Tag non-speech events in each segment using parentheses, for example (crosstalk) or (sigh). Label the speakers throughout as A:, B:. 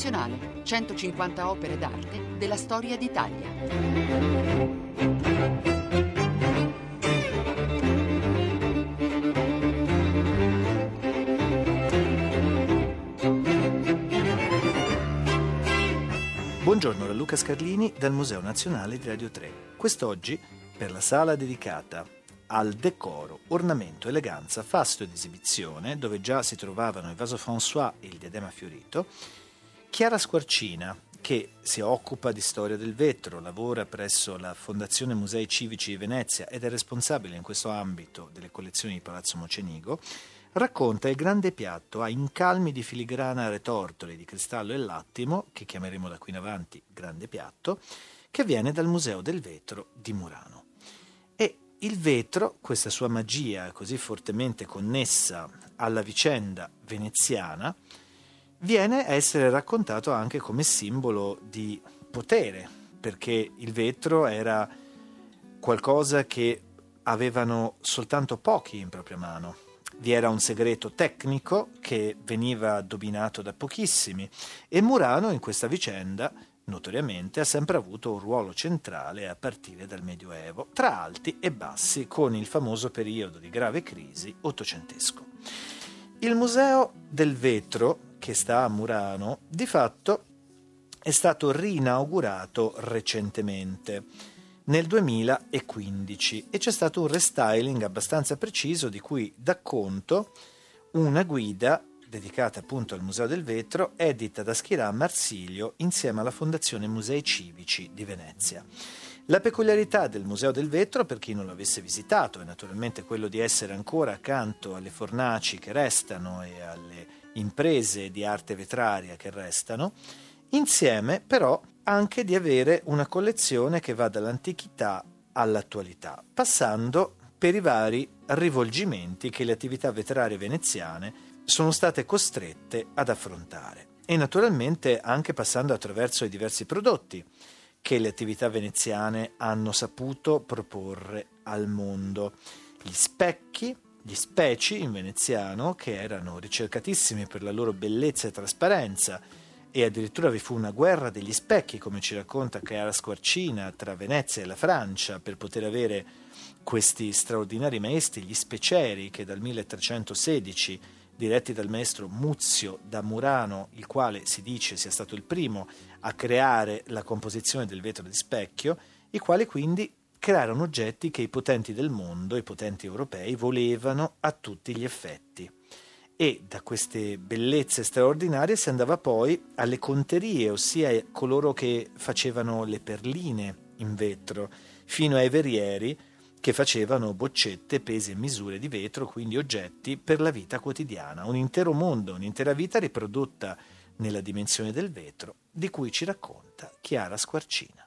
A: Nazionale, 150 opere d'arte della storia d'Italia.
B: Buongiorno da Luca Scarlini dal Museo Nazionale di Radio 3. Quest'oggi, per la sala dedicata al decoro, ornamento, eleganza, fasto ed esibizione, dove già si trovavano il vaso François e il diadema fiorito, Chiara Squarcina, che si occupa di storia del vetro, lavora presso la Fondazione Musei Civici di Venezia ed è responsabile in questo ambito delle collezioni di Palazzo Mocenigo, racconta il grande piatto a incalmi di filigrana retortoli di cristallo e l'attimo, che chiameremo da qui in avanti grande piatto, che viene dal Museo del Vetro di Murano. E il vetro, questa sua magia così fortemente connessa alla vicenda veneziana, viene a essere raccontato anche come simbolo di potere, perché il vetro era qualcosa che avevano soltanto pochi in propria mano. Vi era un segreto tecnico che veniva dominato da pochissimi e Murano in questa vicenda notoriamente ha sempre avuto un ruolo centrale a partire dal Medioevo, tra alti e bassi, con il famoso periodo di grave crisi ottocentesco. Il Museo del Vetro, che sta a Murano, di fatto è stato rinaugurato recentemente nel 2015 e c'è stato un restyling abbastanza preciso di cui dà conto una guida dedicata appunto al Museo del Vetro, edita da Schirà Marsilio insieme alla Fondazione Musei Civici di Venezia. La peculiarità del Museo del Vetro, per chi non l'avesse visitato, è naturalmente quello di essere ancora accanto alle fornaci che restano e alle imprese di arte vetraria che restano, insieme però anche di avere una collezione che va dall'antichità all'attualità, passando per i vari rivolgimenti che le attività vetrarie veneziane sono state costrette ad affrontare e naturalmente anche passando attraverso i diversi prodotti che le attività veneziane hanno saputo proporre al mondo. Gli specchi, gli speci in veneziano, che erano ricercatissimi per la loro bellezza e trasparenza, e addirittura vi fu una guerra degli specchi, come ci racconta Chiara Squarcina, tra Venezia e la Francia, per poter avere questi straordinari maestri, gli speceri, che dal 1316 diretti dal maestro Muzio da Murano, il quale si dice sia stato il primo a creare la composizione del vetro di specchio, i quali quindi crearono oggetti che i potenti del mondo, i potenti europei, volevano a tutti gli effetti. E da queste bellezze straordinarie si andava poi alle conterie, ossia coloro che facevano le perline in vetro, fino ai verrieri, che facevano boccette, pesi e misure di vetro, quindi oggetti per la vita quotidiana, un intero mondo, un'intera vita riprodotta nella dimensione del vetro, di cui ci racconta Chiara Squarcina.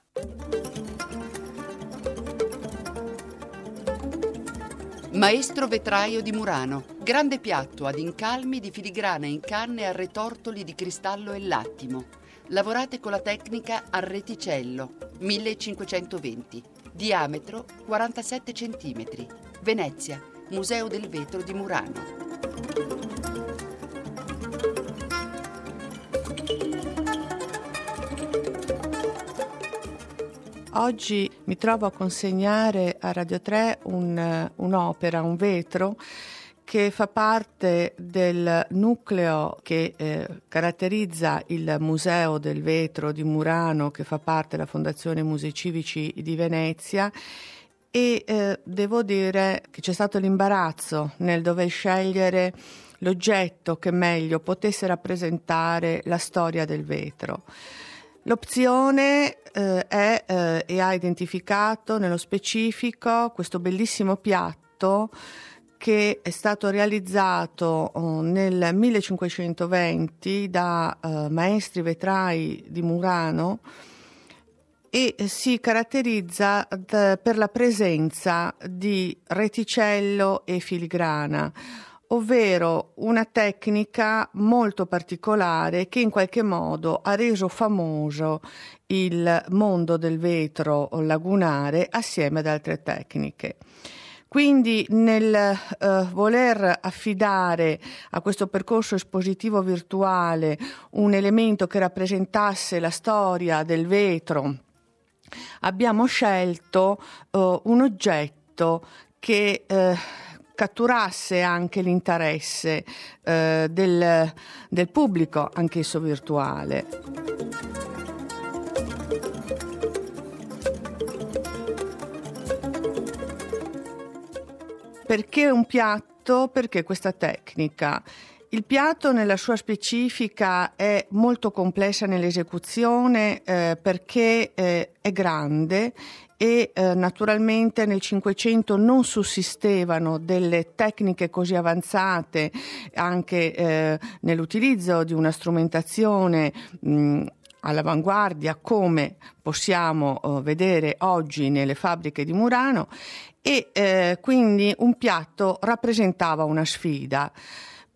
A: Maestro vetraio di Murano, grande piatto ad incalmi di filigrana in canne a retortoli di cristallo e l'attimo. Lavorate con la tecnica a reticello, 1520 diametro 47 cm, Venezia, Museo del Vetro di Murano.
C: Oggi mi trovo a consegnare a Radio 3 un, un'opera, un vetro che fa parte del nucleo che eh, caratterizza il Museo del Vetro di Murano, che fa parte della Fondazione Musei Civici di Venezia. E eh, devo dire che c'è stato l'imbarazzo nel dover scegliere l'oggetto che meglio potesse rappresentare la storia del vetro. L'opzione eh, è eh, e ha identificato nello specifico questo bellissimo piatto che è stato realizzato uh, nel 1520 da uh, maestri vetrai di Murano e si caratterizza d- per la presenza di reticello e filigrana, ovvero una tecnica molto particolare che in qualche modo ha reso famoso il mondo del vetro lagunare assieme ad altre tecniche. Quindi nel eh, voler affidare a questo percorso espositivo virtuale un elemento che rappresentasse la storia del vetro, abbiamo scelto eh, un oggetto che eh, catturasse anche l'interesse eh, del, del pubblico, anch'esso virtuale. Perché un piatto? Perché questa tecnica? Il piatto nella sua specifica è molto complessa nell'esecuzione eh, perché eh, è grande e eh, naturalmente nel Cinquecento non sussistevano delle tecniche così avanzate anche eh, nell'utilizzo di una strumentazione mh, all'avanguardia come possiamo uh, vedere oggi nelle fabbriche di Murano e eh, quindi un piatto rappresentava una sfida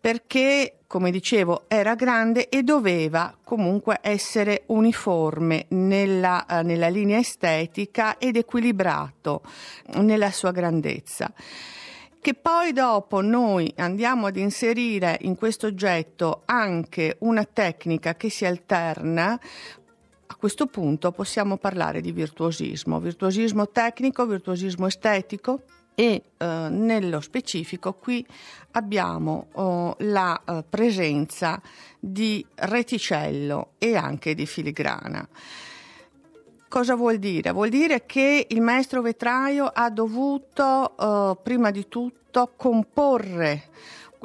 C: perché, come dicevo, era grande e doveva comunque essere uniforme nella, uh, nella linea estetica ed equilibrato nella sua grandezza che poi dopo noi andiamo ad inserire in questo oggetto anche una tecnica che si alterna, a questo punto possiamo parlare di virtuosismo, virtuosismo tecnico, virtuosismo estetico e eh, nello specifico qui abbiamo oh, la eh, presenza di reticello e anche di filigrana. Cosa vuol dire? Vuol dire che il maestro vetraio ha dovuto eh, prima di tutto comporre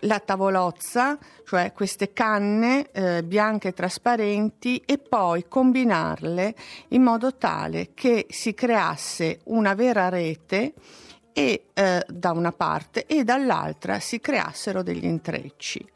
C: la tavolozza, cioè queste canne eh, bianche trasparenti, e poi combinarle in modo tale che si creasse una vera rete e, eh, da una parte e dall'altra si creassero degli intrecci.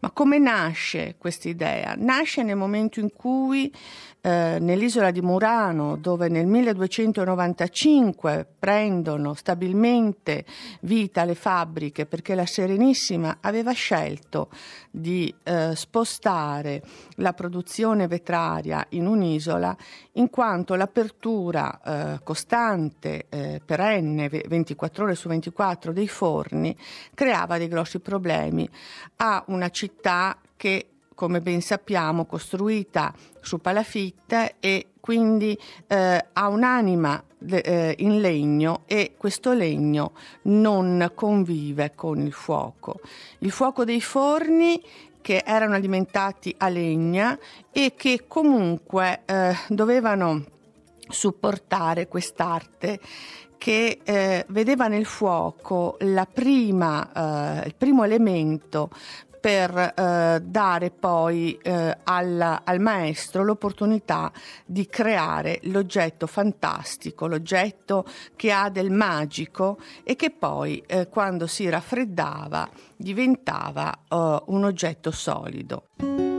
C: Ma come nasce questa idea? Nasce nel momento in cui eh, nell'isola di Murano, dove nel 1295 prendono stabilmente vita le fabbriche perché la Serenissima aveva scelto di eh, spostare la produzione vetraria in un'isola in quanto l'apertura eh, costante, eh, perenne, 24 ore su 24 dei forni creava dei grossi problemi a una città che come ben sappiamo, costruita su palafitte e quindi eh, ha un'anima eh, in legno e questo legno non convive con il fuoco. Il fuoco dei forni che erano alimentati a legna e che comunque eh, dovevano supportare quest'arte che eh, vedeva nel fuoco prima, eh, il primo elemento per eh, dare poi eh, al, al, maestro l'opportunità di creare l'oggetto fantastico, l'oggetto che ha del magico e che poi eh, quando si raffreddava diventava eh, un oggetto solido.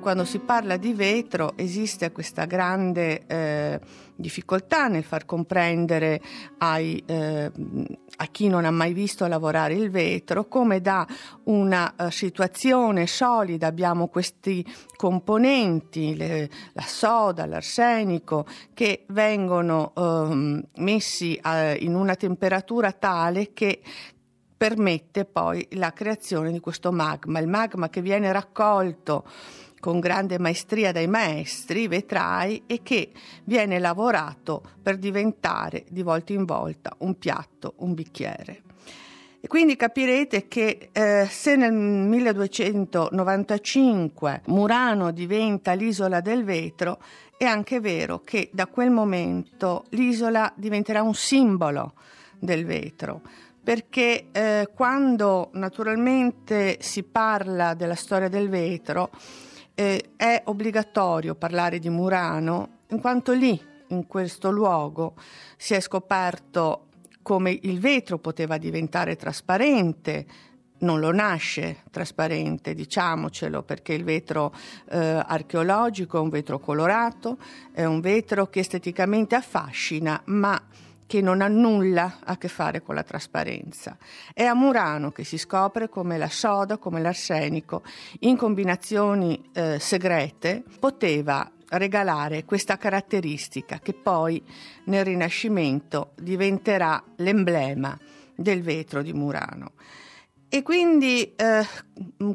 C: Quando si parla di vetro esiste questa grande eh, difficoltà nel far comprendere ai, eh, a chi non ha mai visto lavorare il vetro come da una uh, situazione solida abbiamo questi componenti, le, la soda, l'arsenico, che vengono uh, messi uh, in una temperatura tale che permette poi la creazione di questo magma. Il magma che viene raccolto con grande maestria dai maestri vetrai e che viene lavorato per diventare di volta in volta un piatto, un bicchiere. E quindi capirete che eh, se nel 1295 Murano diventa l'isola del vetro, è anche vero che da quel momento l'isola diventerà un simbolo del vetro perché eh, quando naturalmente si parla della storia del vetro eh, è obbligatorio parlare di Murano in quanto lì, in questo luogo, si è scoperto come il vetro poteva diventare trasparente, non lo nasce trasparente, diciamocelo, perché il vetro eh, archeologico è un vetro colorato, è un vetro che esteticamente affascina, ma che non ha nulla a che fare con la trasparenza. È a Murano che si scopre come la soda, come l'arsenico, in combinazioni eh, segrete, poteva regalare questa caratteristica che poi nel Rinascimento diventerà l'emblema del vetro di Murano. E quindi eh,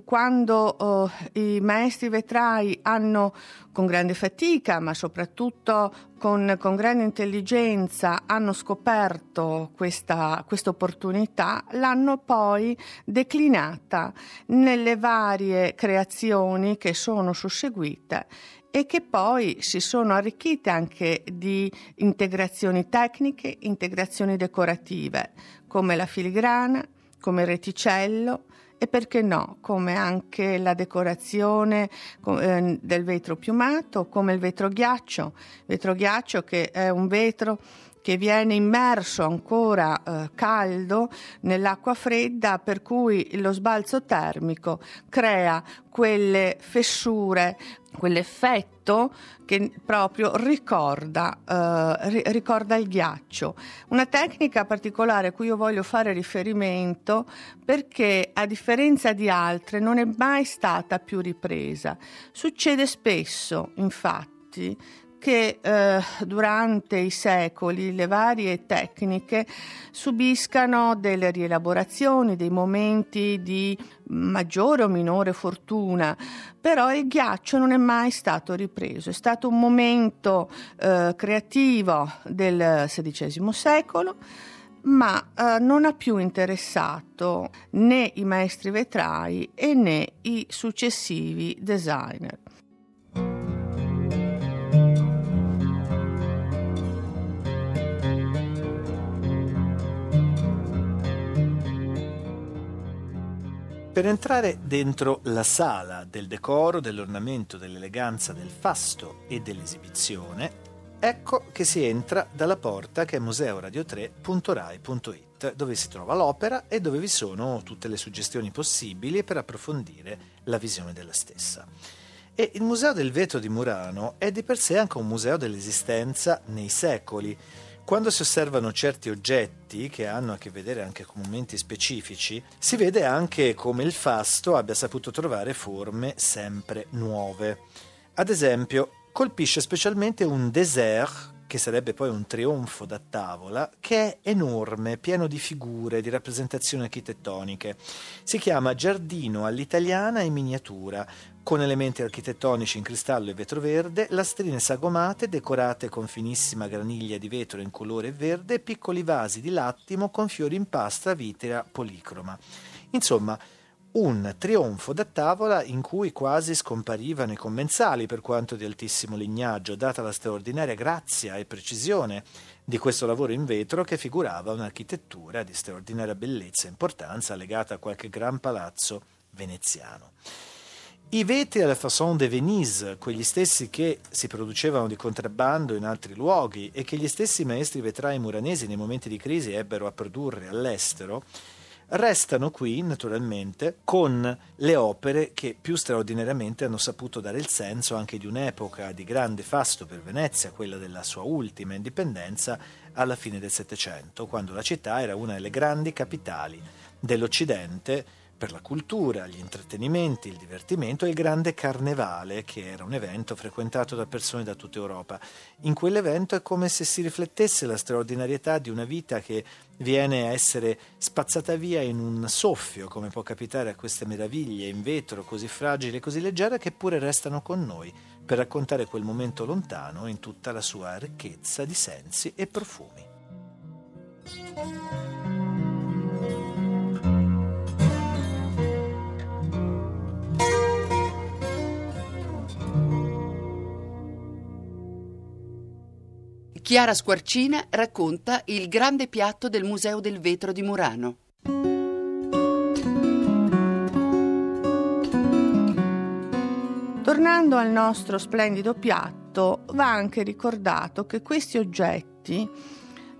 C: quando eh, i maestri vetrai hanno con grande fatica, ma soprattutto con, con grande intelligenza, hanno scoperto questa opportunità, l'hanno poi declinata nelle varie creazioni che sono susseguite e che poi si sono arricchite anche di integrazioni tecniche, integrazioni decorative, come la filigrana, come reticello e perché no, come anche la decorazione eh, del vetro piumato, come il vetro ghiaccio, vetro ghiaccio che è un vetro che viene immerso ancora eh, caldo nell'acqua fredda, per cui lo sbalzo termico crea quelle fessure, quell'effetto che proprio ricorda, eh, ricorda il ghiaccio. Una tecnica particolare a cui io voglio fare riferimento perché a differenza di altre non è mai stata più ripresa. Succede spesso, infatti, che eh, durante i secoli le varie tecniche subiscano delle rielaborazioni, dei momenti di maggiore o minore fortuna, però il ghiaccio non è mai stato ripreso, è stato un momento eh, creativo del XVI secolo ma eh, non ha più interessato né i maestri vetrai né i successivi designer.
B: Per entrare dentro la sala del decoro, dell'ornamento, dell'eleganza, del fasto e dell'esibizione, ecco che si entra dalla porta che è museoradio3.rai.it, dove si trova l'opera e dove vi sono tutte le suggestioni possibili per approfondire la visione della stessa. E il Museo del Vetro di Murano è di per sé anche un museo dell'esistenza nei secoli, quando si osservano certi oggetti che hanno a che vedere anche con momenti specifici, si vede anche come il fasto abbia saputo trovare forme sempre nuove. Ad esempio, colpisce specialmente un désert che sarebbe poi un trionfo da tavola, che è enorme, pieno di figure, di rappresentazioni architettoniche. Si chiama Giardino all'italiana in miniatura, con elementi architettonici in cristallo e vetro verde, lastrine sagomate decorate con finissima graniglia di vetro in colore verde e piccoli vasi di lattimo con fiori in pasta vitrea policroma. Insomma, un trionfo da tavola in cui quasi scomparivano i commensali per quanto di altissimo lignaggio, data la straordinaria grazia e precisione di questo lavoro in vetro che figurava un'architettura di straordinaria bellezza e importanza legata a qualche gran palazzo veneziano. I vetri alla façon de Venise, quegli stessi che si producevano di contrabbando in altri luoghi e che gli stessi maestri vetrai muranesi nei momenti di crisi ebbero a produrre all'estero, restano qui naturalmente con le opere che più straordinariamente hanno saputo dare il senso anche di un'epoca di grande fasto per Venezia, quella della sua ultima indipendenza alla fine del Settecento, quando la città era una delle grandi capitali dell'Occidente per la cultura, gli intrattenimenti, il divertimento e il grande carnevale, che era un evento frequentato da persone da tutta Europa. In quell'evento è come se si riflettesse la straordinarietà di una vita che viene a essere spazzata via in un soffio, come può capitare a queste meraviglie in vetro così fragili e così leggere, che pure restano con noi per raccontare quel momento lontano in tutta la sua ricchezza di sensi e profumi.
A: Chiara Squarcina racconta il grande piatto del Museo del Vetro di Murano.
C: Tornando al nostro splendido piatto, va anche ricordato che questi oggetti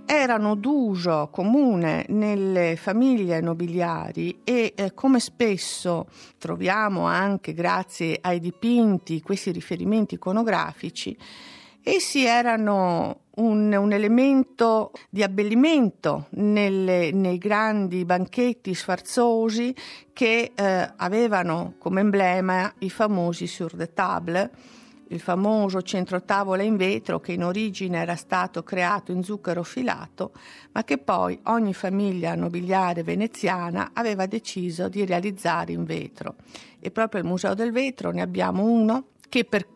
C: erano d'uso comune nelle famiglie nobiliari e eh, come spesso troviamo anche grazie ai dipinti questi riferimenti iconografici, essi erano un, un elemento di abbellimento nelle, nei grandi banchetti sfarzosi che eh, avevano come emblema i famosi sur de table il famoso centrotavola in vetro che in origine era stato creato in zucchero filato, ma che poi ogni famiglia nobiliare veneziana aveva deciso di realizzare in vetro. E proprio al Museo del Vetro ne abbiamo uno che per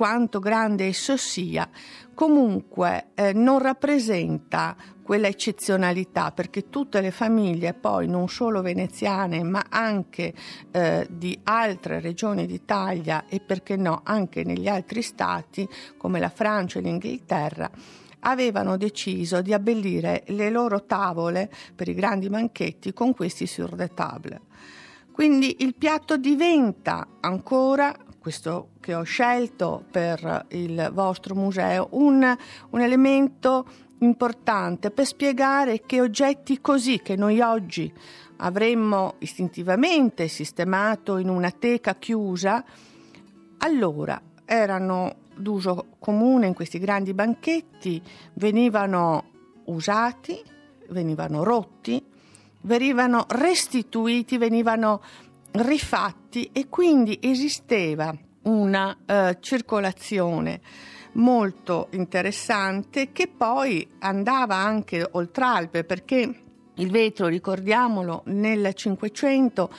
C: quanto grande esso sia, comunque eh, non rappresenta quella eccezionalità perché tutte le famiglie poi non solo veneziane ma anche eh, di altre regioni d'Italia e perché no anche negli altri stati come la Francia e l'Inghilterra avevano deciso di abbellire le loro tavole per i grandi banchetti con questi sur de table. Quindi il piatto diventa ancora questo che ho scelto per il vostro museo, un, un elemento importante per spiegare che oggetti così che noi oggi avremmo istintivamente sistemato in una teca chiusa, allora erano d'uso comune in questi grandi banchetti, venivano usati, venivano rotti, venivano restituiti, venivano rifatti e quindi esisteva una uh, circolazione molto interessante che poi andava anche oltre Alpe perché il vetro, ricordiamolo, nel Cinquecento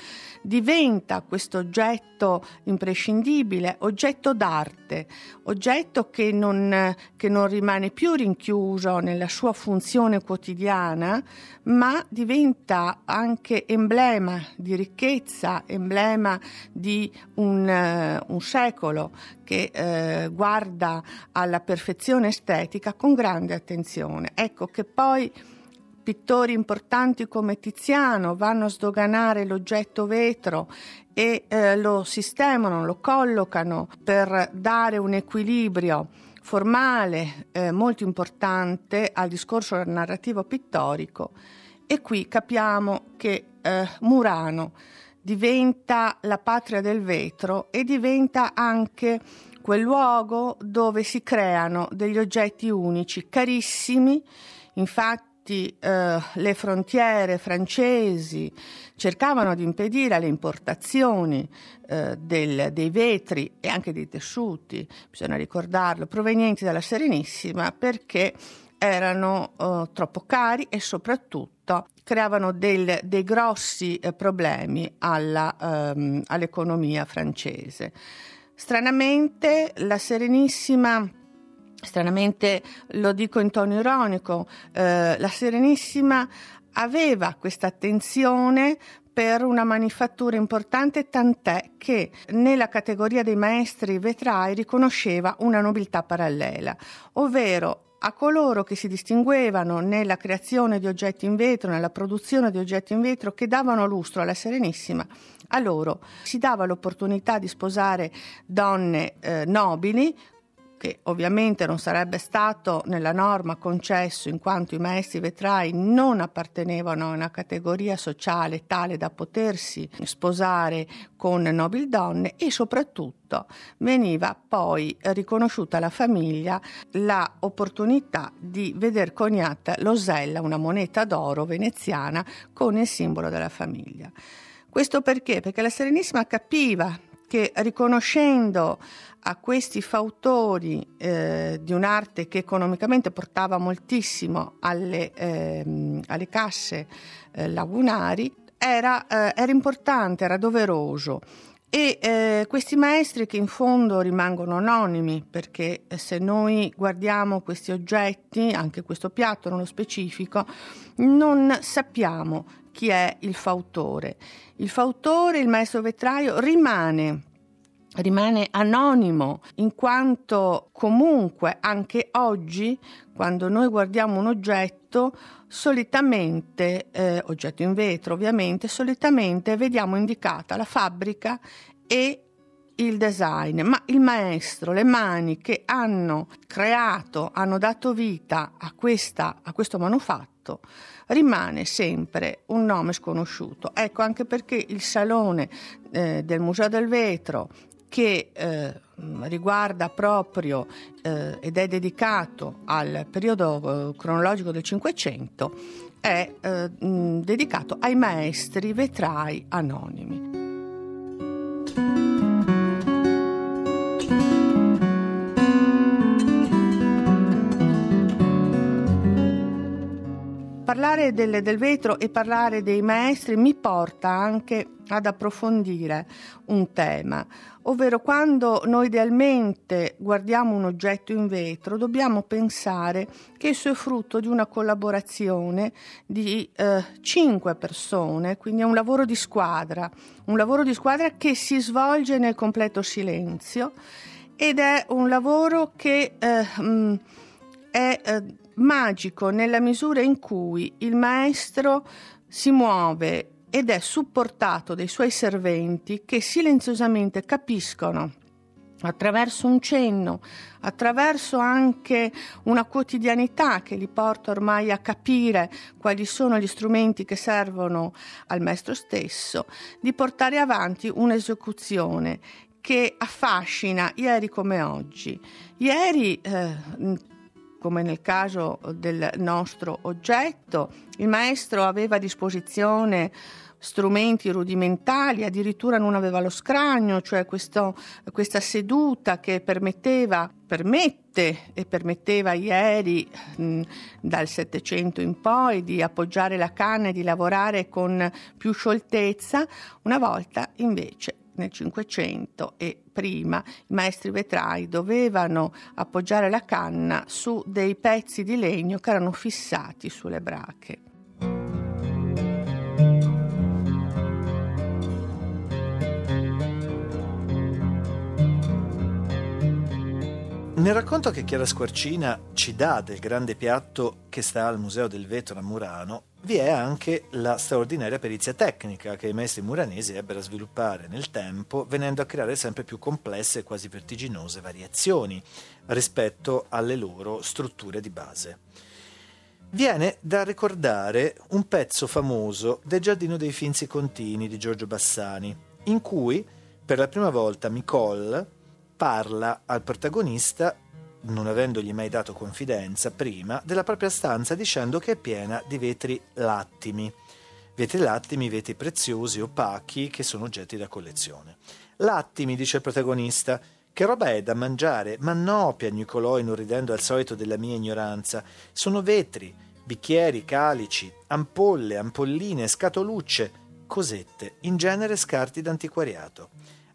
C: diventa questo oggetto imprescindibile, oggetto d'arte, oggetto che non, che non rimane più rinchiuso nella sua funzione quotidiana, ma diventa anche emblema di ricchezza, emblema di un, uh, un secolo che uh, guarda alla perfezione estetica con grande attenzione. Ecco che poi pittori importanti come Tiziano vanno a sdoganare l'oggetto vetro e eh, lo sistemano, lo collocano per dare un equilibrio formale eh, molto importante al discorso narrativo pittorico. E qui capiamo che eh, Murano diventa la patria del vetro e diventa anche quel luogo dove si creano degli oggetti unici, carissimi, infatti infatti eh, le frontiere francesi cercavano di impedire le importazioni eh, del, dei vetri e anche dei tessuti, bisogna ricordarlo, provenienti dalla Serenissima perché erano eh, troppo cari e soprattutto creavano del, dei grossi eh, problemi alla, ehm, all'economia francese. Stranamente la Serenissima stranamente lo dico in tono ironico, eh, la Serenissima aveva questa attenzione per una manifattura importante, tant'è che nella categoria dei maestri vetrai riconosceva una nobiltà parallela, ovvero a coloro che si distinguevano nella creazione di oggetti in vetro, nella produzione di oggetti in vetro, che davano lustro alla Serenissima, a loro si dava l'opportunità di sposare donne eh, nobili che ovviamente non sarebbe stato nella norma concesso in quanto i maestri vetrai non appartenevano a una categoria sociale tale da potersi sposare con nobildonne e soprattutto veniva poi riconosciuta alla famiglia l'opportunità di veder coniata l'osella, una moneta d'oro veneziana con il simbolo della famiglia. Questo perché? Perché la Serenissima capiva che riconoscendo a questi fautori eh, di un'arte che economicamente portava moltissimo alle, eh, alle casse eh, lagunari, era, eh, era, importante, era doveroso. E eh, questi maestri che in fondo rimangono anonimi, perché se noi guardiamo questi oggetti, anche questo piatto nello specifico, non sappiamo chi è il fautore. Il fautore, il maestro vetraio, rimane rimane anonimo in quanto comunque anche oggi quando noi guardiamo un oggetto solitamente eh, oggetto in vetro ovviamente solitamente vediamo indicata la fabbrica e il design, ma il maestro, le mani che hanno creato, hanno dato vita a, questa, a questo manufatto, rimane sempre un nome sconosciuto. Ecco anche perché il salone eh, del Museo del Vetro che eh, riguarda proprio eh, ed è dedicato al periodo eh, cronologico del Cinquecento, è eh, dedicato ai maestri vetrai anonimi. Parlare del, del vetro e parlare dei maestri mi porta anche ad approfondire un tema, ovvero quando noi idealmente guardiamo un oggetto in vetro dobbiamo pensare che esso è frutto di una collaborazione di eh, cinque persone, quindi è un lavoro di squadra, un lavoro di squadra che si svolge nel completo silenzio ed è un lavoro che eh, mh, mm, è eh, magico nella misura in cui il maestro si muove ed è supportato dai suoi serventi che silenziosamente capiscono attraverso un cenno, attraverso anche una quotidianità che li porta ormai a capire quali sono gli strumenti che servono al maestro stesso, di portare avanti un'esecuzione che affascina ieri come oggi. Ieri eh, come nel caso del nostro oggetto. Il maestro aveva a disposizione strumenti rudimentali, addirittura non aveva lo scranio, cioè questo, questa seduta che permetteva, permette e permetteva ieri mh, dal Settecento in poi di appoggiare la canna e di lavorare con più scioltezza, una volta invece nel Cinquecento e prima i maestri vetrai dovevano appoggiare la canna su dei pezzi di legno che erano fissati sulle brache.
B: Nel racconto che Chiara Squarcina ci dà del grande piatto che sta al Museo del Vetro a Murano, vi è anche la straordinaria perizia tecnica che i maestri muranesi ebbero a sviluppare nel tempo, venendo a creare sempre più complesse e quasi vertiginose variazioni rispetto alle loro strutture di base. Viene da ricordare un pezzo famoso del Giardino dei Finzi Contini di Giorgio Bassani, in cui per la prima volta Micol parla al protagonista non avendogli mai dato confidenza prima, della propria stanza dicendo che è piena di vetri lattimi. Vetri lattimi, vetri preziosi, opachi, che sono oggetti da collezione. Lattimi, dice il protagonista, che roba è da mangiare? Ma no, piagnucolò inorridendo al solito della mia ignoranza. Sono vetri, bicchieri, calici, ampolle, ampolline, scatolucce, cosette, in genere scarti d'antiquariato.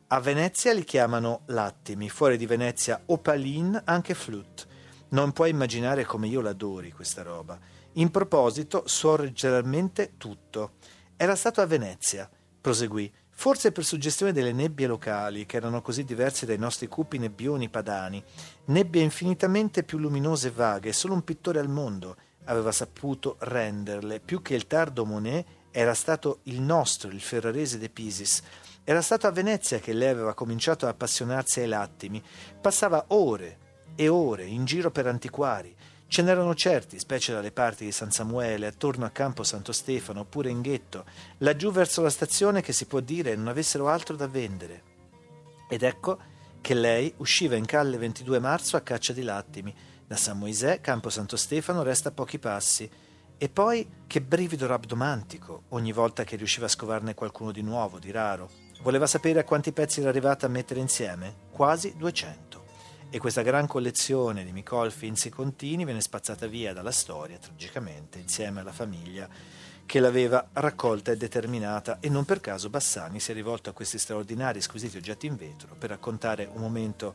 B: A Venezia li chiamano lattimi, fuori di Venezia opalin, anche flute. Non puoi immaginare come io l'adori questa roba. In proposito, so generalmente tutto. Era stato a Venezia, proseguì, forse per suggestione delle nebbie locali, che erano così diverse dai nostri cupi nebbioni padani. Nebbie infinitamente più luminose e vaghe, solo un pittore al mondo aveva saputo renderle, più che il tardo Monet era stato il nostro, il ferrarese de Pisis, era stato a Venezia che lei aveva cominciato a appassionarsi ai lattimi. Passava ore e ore in giro per antiquari. Ce n'erano certi, specie dalle parti di San Samuele, attorno a Campo Santo Stefano, oppure in ghetto, laggiù verso la stazione che si può dire non avessero altro da vendere. Ed ecco che lei usciva in calle 22 marzo a caccia di lattimi. Da San Moisè, Campo Santo Stefano resta a pochi passi. E poi che brivido rabdomantico ogni volta che riusciva a scovarne qualcuno di nuovo, di raro. Voleva sapere a quanti pezzi era arrivata a mettere insieme? Quasi 200. E questa gran collezione di Micol Finzi Contini venne spazzata via dalla storia, tragicamente, insieme alla famiglia che l'aveva raccolta e determinata e non per caso Bassani si è rivolto a questi straordinari squisiti oggetti in vetro per raccontare un momento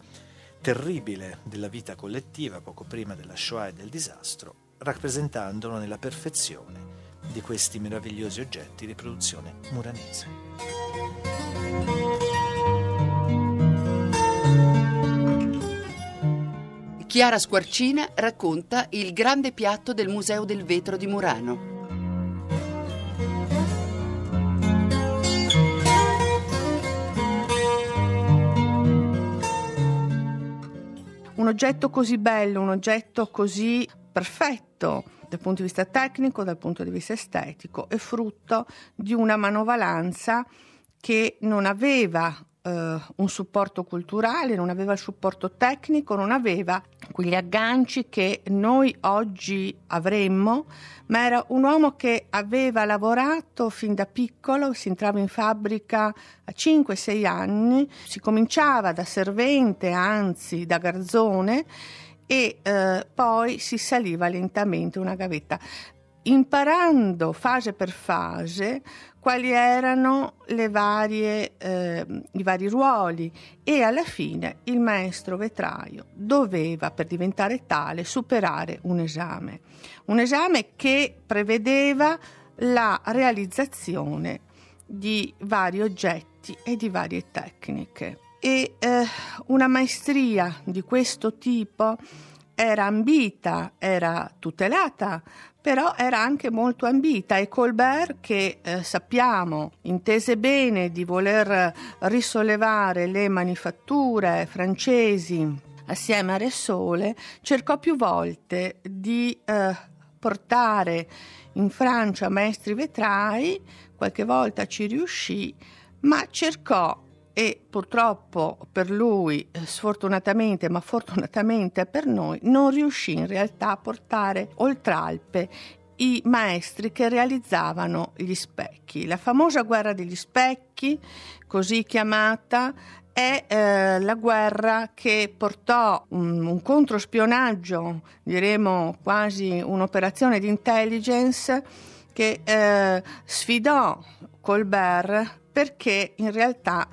B: terribile della vita collettiva poco prima della Shoah e del disastro, rappresentandolo nella perfezione di questi meravigliosi oggetti di produzione muranese.
A: Chiara Squarcina racconta il grande piatto del Museo del Vetro di Murano.
C: Un oggetto così bello, un oggetto così perfetto dal punto di vista tecnico, dal punto di vista estetico, è frutto di una manovalanza che non aveva eh, un supporto culturale, non aveva il supporto tecnico, non aveva quegli agganci che noi oggi avremmo, ma era un uomo che aveva lavorato fin da piccolo, si entrava in fabbrica a 5-6 anni, si cominciava da servente, anzi da garzone, e eh, poi si saliva lentamente una gavetta imparando fase per fase quali erano varie, eh, i vari ruoli e alla fine il maestro vetraio doveva, per diventare tale, superare un esame. Un esame che prevedeva la realizzazione di vari oggetti e di varie tecniche. E eh, una maestria di questo tipo era ambita, era tutelata, però era anche molto ambita. E Colbert, che eh, sappiamo intese bene di voler risollevare le manifatture francesi assieme a Re Sole, cercò più volte di eh, portare in Francia maestri vetrai, qualche volta ci riuscì, ma cercò e purtroppo per lui, eh, sfortunatamente, ma fortunatamente per noi, non riuscì in realtà a portare oltre Alpe i maestri che realizzavano gli specchi. La famosa guerra degli specchi, così chiamata, è eh, la guerra che portò un, un controspionaggio, diremo quasi un'operazione di intelligence, che eh, sfidò Colbert perché in realtà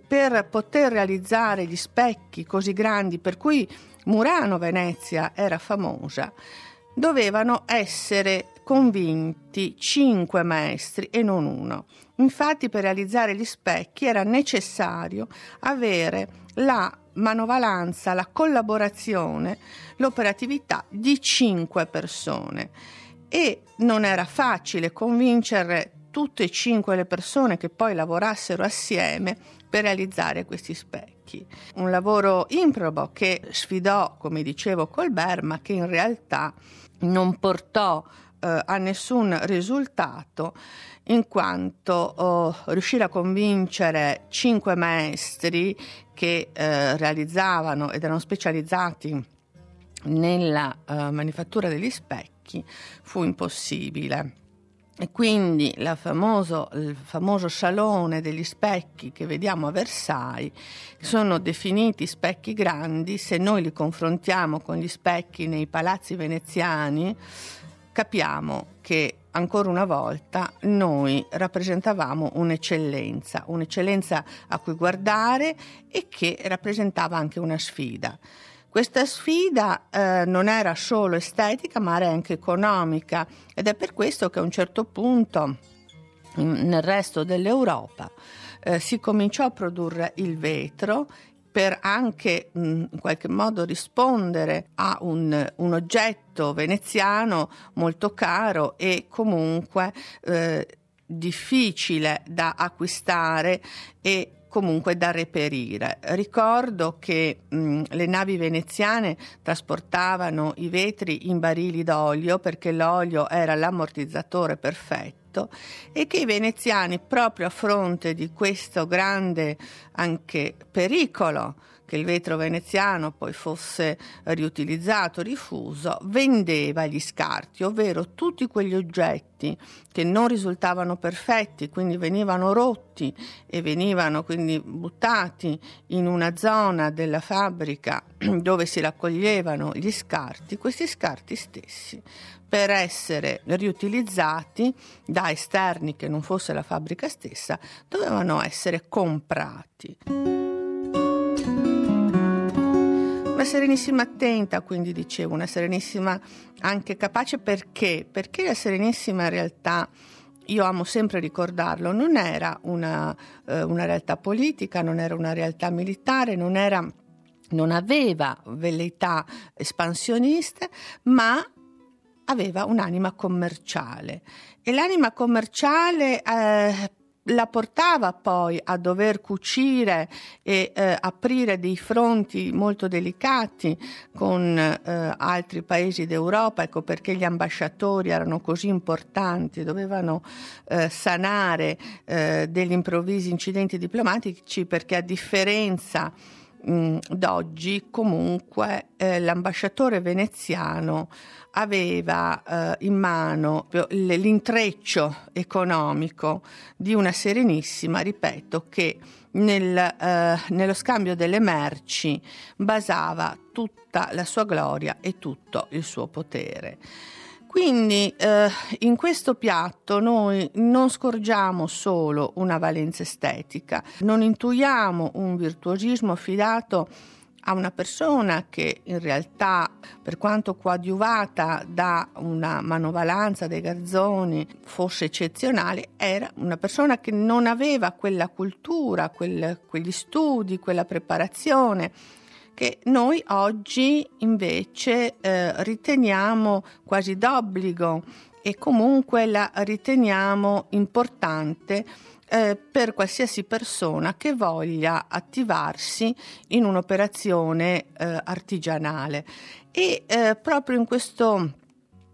C: per poter realizzare gli specchi così grandi per cui Murano Venezia era famosa, dovevano essere convinti cinque maestri e non uno. Infatti per realizzare gli specchi era necessario avere la manovalanza, la collaborazione, l'operatività di cinque persone e non era facile convincere tutte e cinque le persone che poi lavorassero assieme per realizzare questi specchi. Un lavoro improbo che sfidò, come dicevo, Colbert, ma che in realtà non portò eh, a nessun risultato in quanto oh, riuscì a convincere cinque maestri che eh, realizzavano ed erano specializzati nella eh, manifattura degli specchi fu impossibile. E quindi famoso, il famoso salone degli specchi che vediamo a Versailles sono definiti specchi grandi, se noi li confrontiamo con gli specchi nei palazzi veneziani capiamo che ancora una volta noi rappresentavamo un'eccellenza, un'eccellenza a cui guardare e che rappresentava anche una sfida. Questa sfida eh, non era solo estetica ma era anche economica. Ed è per questo che a un certo punto nel resto dell'Europa eh, si cominciò a produrre il vetro per anche mh, in qualche modo rispondere a un, un, oggetto veneziano molto caro e comunque eh, difficile da acquistare e comunque da reperire. Ricordo che mh, le navi veneziane trasportavano i vetri in barili d'olio perché l'olio era l'ammortizzatore perfetto e che i veneziani proprio a fronte di questo grande anche pericolo che il vetro veneziano poi fosse riutilizzato, rifuso, vendeva gli scarti, ovvero tutti quegli oggetti che non risultavano perfetti, quindi venivano rotti e venivano quindi buttati in una zona della fabbrica (clears throat) dove si raccoglievano gli scarti, questi scarti stessi per essere riutilizzati da esterni che non fosse la fabbrica stessa, dovevano essere comprati. Una Serenissima attenta, quindi dicevo, una Serenissima anche capace perché? Perché la Serenissima in realtà io amo sempre ricordarlo, non era una, eh, una, realtà politica, non era una realtà militare, non, era, non aveva velleità espansioniste, ma aveva un'anima commerciale. E l'anima commerciale eh, la portava poi a dover cucire e eh, aprire dei fronti molto delicati con eh, altri paesi d'Europa, ecco perché gli ambasciatori erano così importanti, dovevano eh, sanare eh, degli improvvisi incidenti diplomatici perché a differenza mh, d'oggi comunque eh, l'ambasciatore veneziano aveva eh, in mano l'intreccio economico di una Serenissima, ripeto, che nel, eh, nello scambio delle merci basava tutta la sua gloria e tutto il suo potere. Quindi eh, in questo piatto noi non scorgiamo solo una valenza estetica, non intuiamo un virtuosismo affidato a una persona che in realtà, per quanto coadiuvata da una manovalanza dei garzoni, fosse eccezionale, era una persona che non aveva quella cultura, quel, quegli studi, quella preparazione che noi oggi invece eh, riteniamo quasi d'obbligo e comunque la riteniamo importante eh, per qualsiasi persona che voglia attivarsi in un'operazione eh, artigianale. E eh, proprio in questo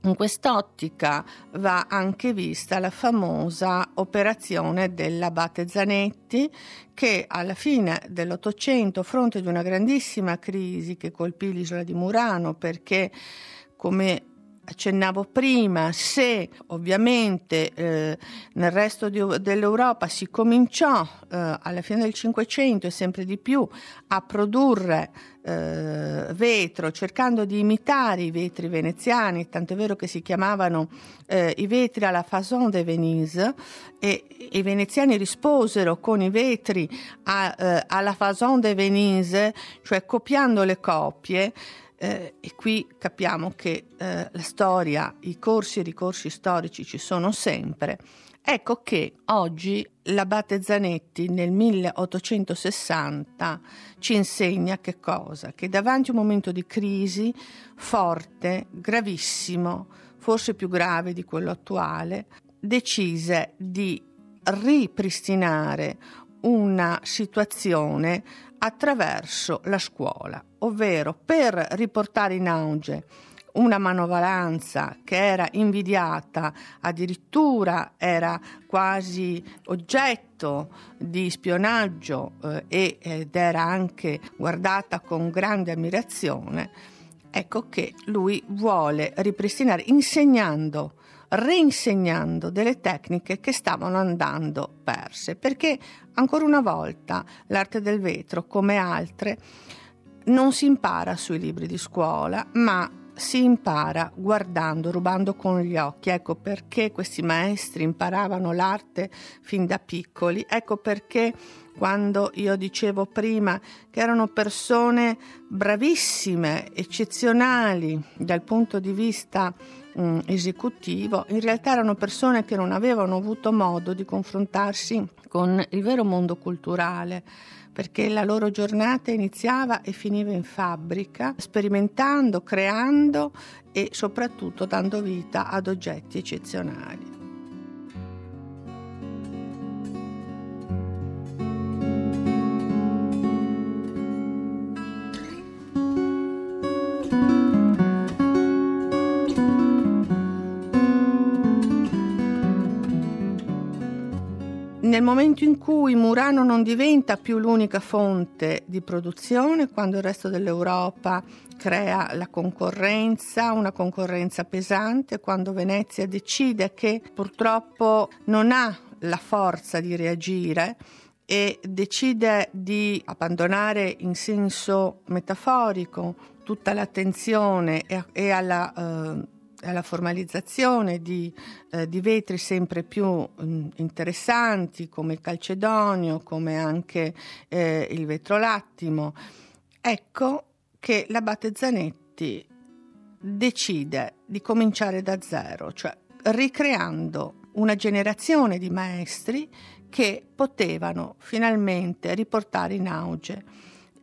C: in quest'ottica va anche vista la famosa operazione dell'abate Zanetti che alla fine dell'Ottocento, a fronte di una grandissima crisi che colpì l'isola di Murano perché come accennavo prima, se ovviamente eh, nel resto di, dell'Europa si cominciò eh, alla fine del Cinquecento e sempre di più a produrre eh, vetro cercando di imitare i vetri veneziani, tant'è vero che si chiamavano eh, i vetri alla façon de Venise e i veneziani risposero con i vetri a, eh, alla façon de Venise, cioè copiando le copie. Eh, e qui capiamo che eh, la storia, i corsi e ricorsi storici ci sono sempre. Ecco che oggi l'abate Zanetti nel 1860 ci insegna che cosa? Che davanti a un momento di crisi forte, gravissimo, forse più grave di quello attuale, decise di ripristinare una situazione attraverso la scuola, ovvero per riportare in auge una manovalanza che era invidiata, addirittura era quasi oggetto di spionaggio eh, ed era anche guardata con grande ammirazione, ecco che lui vuole ripristinare insegnando reinsegnando delle tecniche che stavano andando perse, perché ancora una volta l'arte del vetro, come altre, non si impara sui libri di scuola, ma si impara guardando, rubando con gli occhi. Ecco perché questi maestri imparavano l'arte fin da piccoli, ecco perché quando io dicevo prima che erano persone bravissime, eccezionali dal punto di vista mh, esecutivo, in realtà erano persone che non avevano avuto modo di confrontarsi con il vero mondo culturale perché la loro giornata iniziava e finiva in fabbrica, sperimentando, creando e soprattutto dando vita ad oggetti eccezionali. Nel momento in cui Murano non diventa più l'unica fonte di produzione, quando il resto dell'Europa crea la concorrenza, una concorrenza pesante, quando Venezia decide che purtroppo non ha la forza di reagire e decide di abbandonare in senso metaforico tutta l'attenzione e, alla eh, alla formalizzazione di, eh, di vetri sempre più mh, mm, interessanti come il calcedonio, come anche eh, il vetro lattimo. Ecco che l'abate Zanetti decide di cominciare da zero, cioè ricreando una generazione di maestri che potevano finalmente riportare in auge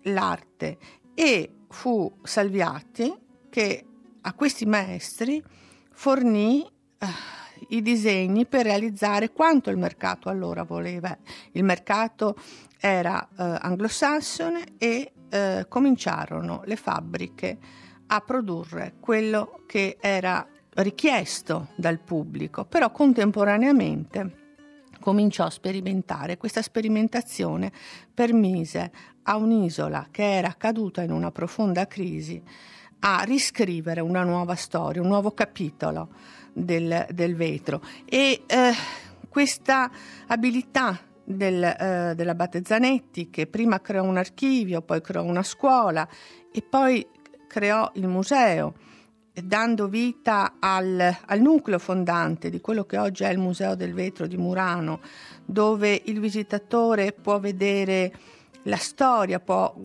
C: l'arte e fu Salviati che a questi maestri fornì eh, i disegni per realizzare quanto il mercato allora voleva. Il mercato era eh, anglosassone e eh, cominciarono le fabbriche a produrre quello che era richiesto dal pubblico, però contemporaneamente cominciò a sperimentare. Questa sperimentazione permise a un'isola che era caduta in una profonda crisi a riscrivere una nuova storia, un nuovo capitolo del, del vetro. E eh, questa abilità del, eh, dell'abate Zanetti, che prima creò un archivio, poi creò una scuola e poi creò il museo, dando vita al, al, nucleo fondante di quello che oggi è il Museo del Vetro di Murano, dove il visitatore può vedere la storia, può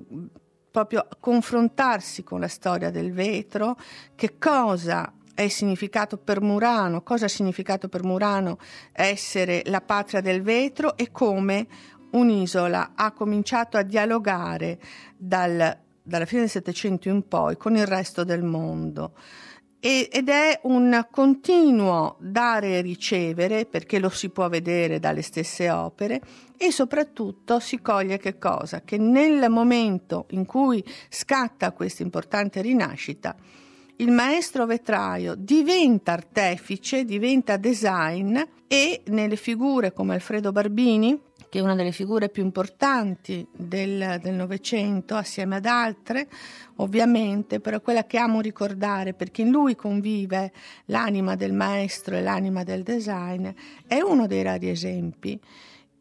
C: proprio confrontarsi con la storia del vetro, che cosa è significato per Murano, cosa ha significato per Murano essere la patria del vetro e come un'isola ha cominciato a dialogare dal, dalla fine del Settecento in poi con il resto del mondo. Ed è un continuo dare e ricevere perché lo si può vedere dalle stesse opere e soprattutto si coglie che cosa? Che nel momento in cui scatta questa importante rinascita il maestro vetraio diventa artefice, diventa design e nelle figure come Alfredo Barbini, che è una delle figure più importanti del Novecento, assieme ad altre, ovviamente, però quella che amo ricordare perché in lui convive l'anima del maestro e l'anima del design, è uno dei rari esempi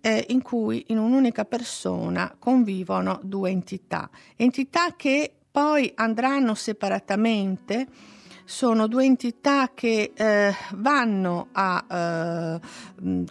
C: eh, in cui in un'unica persona convivono due entità, entità che poi andranno separatamente sono due entità che eh, vanno a eh,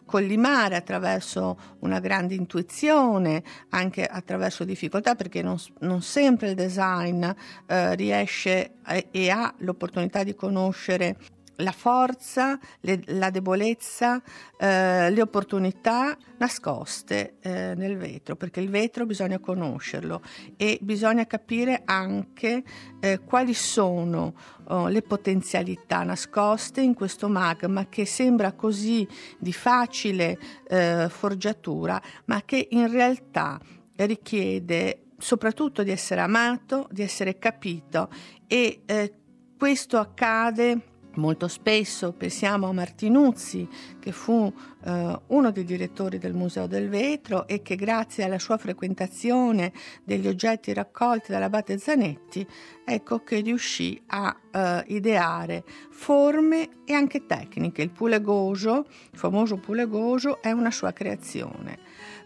C: collimare attraverso una grande intuizione, anche attraverso difficoltà, perché non, non sempre il design eh, riesce e ha l'opportunità di conoscere la forza, le, la debolezza, eh, le opportunità nascoste eh, nel vetro, perché il vetro bisogna conoscerlo e bisogna capire anche eh, quali sono oh, le potenzialità nascoste in questo magma che sembra così di facile eh, forgiatura, ma che in realtà richiede soprattutto di essere amato, di essere capito e eh, questo accade Molto spesso pensiamo a Martinuzzi, che fu eh, uno dei direttori del Museo del Vetro e che grazie alla sua frequentazione degli oggetti raccolti dall'abate Zanetti, ecco che riuscì a eh, ideare forme e anche tecniche. Il pulegoso, il famoso pulegoso, è una sua creazione.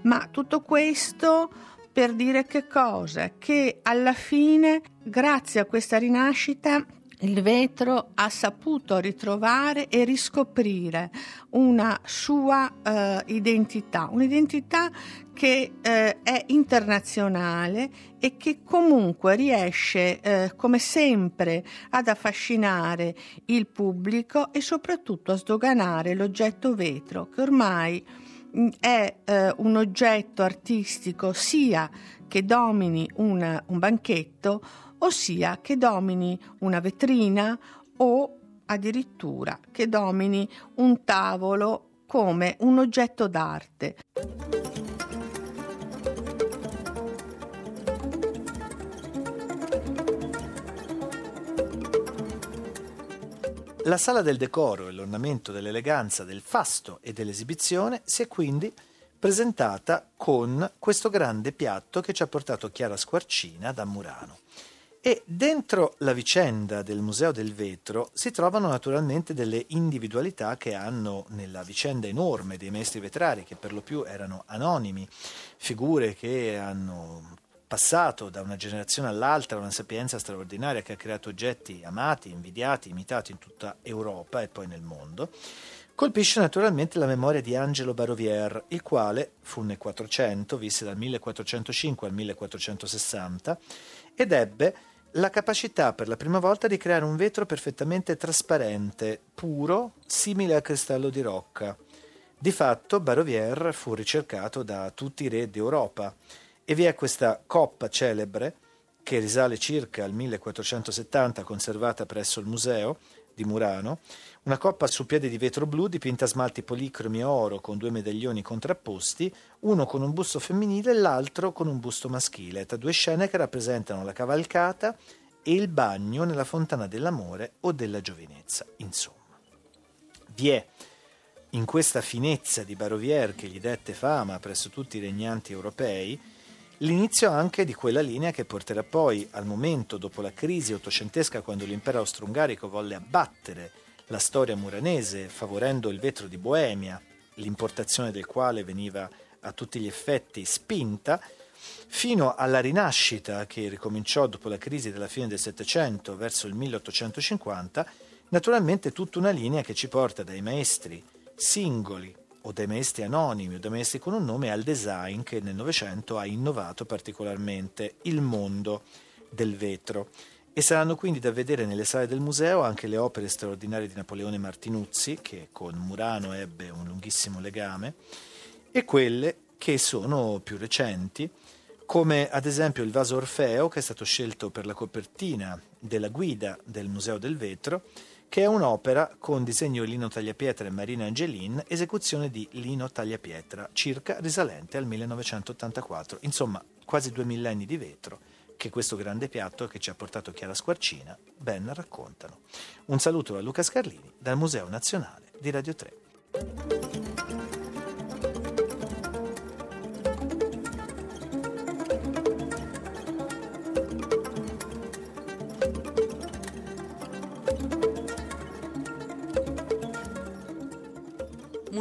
C: Ma tutto questo per dire che cosa? Che alla fine, grazie a questa rinascita, il vetro ha saputo ritrovare e riscoprire una sua uh, identità, un'identità che uh, è internazionale e che comunque riesce, uh, come sempre, ad affascinare il pubblico e soprattutto a sdoganare l'oggetto vetro, che ormai mm, è un oggetto artistico sia che domini un, un banchetto ossia che domini una vetrina o addirittura che domini un tavolo come un oggetto d'arte.
B: La sala del decoro e l'ornamento dell'eleganza del fasto e dell'esibizione si è quindi presentata con questo grande piatto che ci ha portato Chiara Squarcina da Murano. E dentro la vicenda del Museo del Vetro si trovano naturalmente delle individualità che hanno nella vicenda enorme dei maestri vetrari, che per lo più erano anonimi, figure che hanno passato da una generazione all'altra una sapienza straordinaria che ha creato oggetti amati, invidiati, imitati in tutta Europa e poi nel mondo. Colpisce naturalmente la memoria di Angelo Barovier, il quale fu nel 400, visse dal 1405 al 1460 ed ebbe la capacità per la prima volta di creare un vetro perfettamente trasparente, puro, simile al cristallo di rocca. Di fatto Barovier fu ricercato da tutti i re d'Europa e vi è questa coppa celebre che risale circa al 1470 conservata presso il museo di Murano, una coppa su piede di vetro blu dipinta a smalti policromi e oro con due medaglioni contrapposti, uno con un busto femminile e l'altro con un busto maschile, tra due scene che rappresentano la cavalcata e il bagno nella fontana dell'amore o della giovinezza. Insomma, vi è in questa finezza di Barovier che gli dette fama presso tutti i regnanti europei, l'inizio anche di quella linea che porterà poi al momento dopo la crisi ottocentesca quando l'impero austro-ungarico volle abbattere la storia muranese, favorendo il vetro di Boemia, l'importazione del quale veniva a tutti gli effetti spinta, fino alla rinascita che ricominciò dopo la crisi della fine del Settecento verso il 1850, naturalmente tutta una linea che ci porta dai maestri singoli o dai maestri anonimi o dai maestri con un nome al design che nel Novecento ha innovato particolarmente il mondo del vetro. E saranno quindi da vedere nelle sale del museo anche le opere straordinarie di Napoleone Martinuzzi, che con Murano ebbe un lunghissimo legame, e quelle che sono più recenti, come ad esempio il vaso Orfeo che è stato scelto per la copertina della guida del Museo del Vetro, che è un'opera con disegno Lino Tagliapietra e Marina Angelin, esecuzione di Lino Tagliapietra, circa risalente al 1984. Insomma, quasi due millenni di vetro che questo grande piatto che ci ha portato Chiara Squarcina ben raccontano. Un saluto a Luca Scarlini dal Museo Nazionale di Radio 3.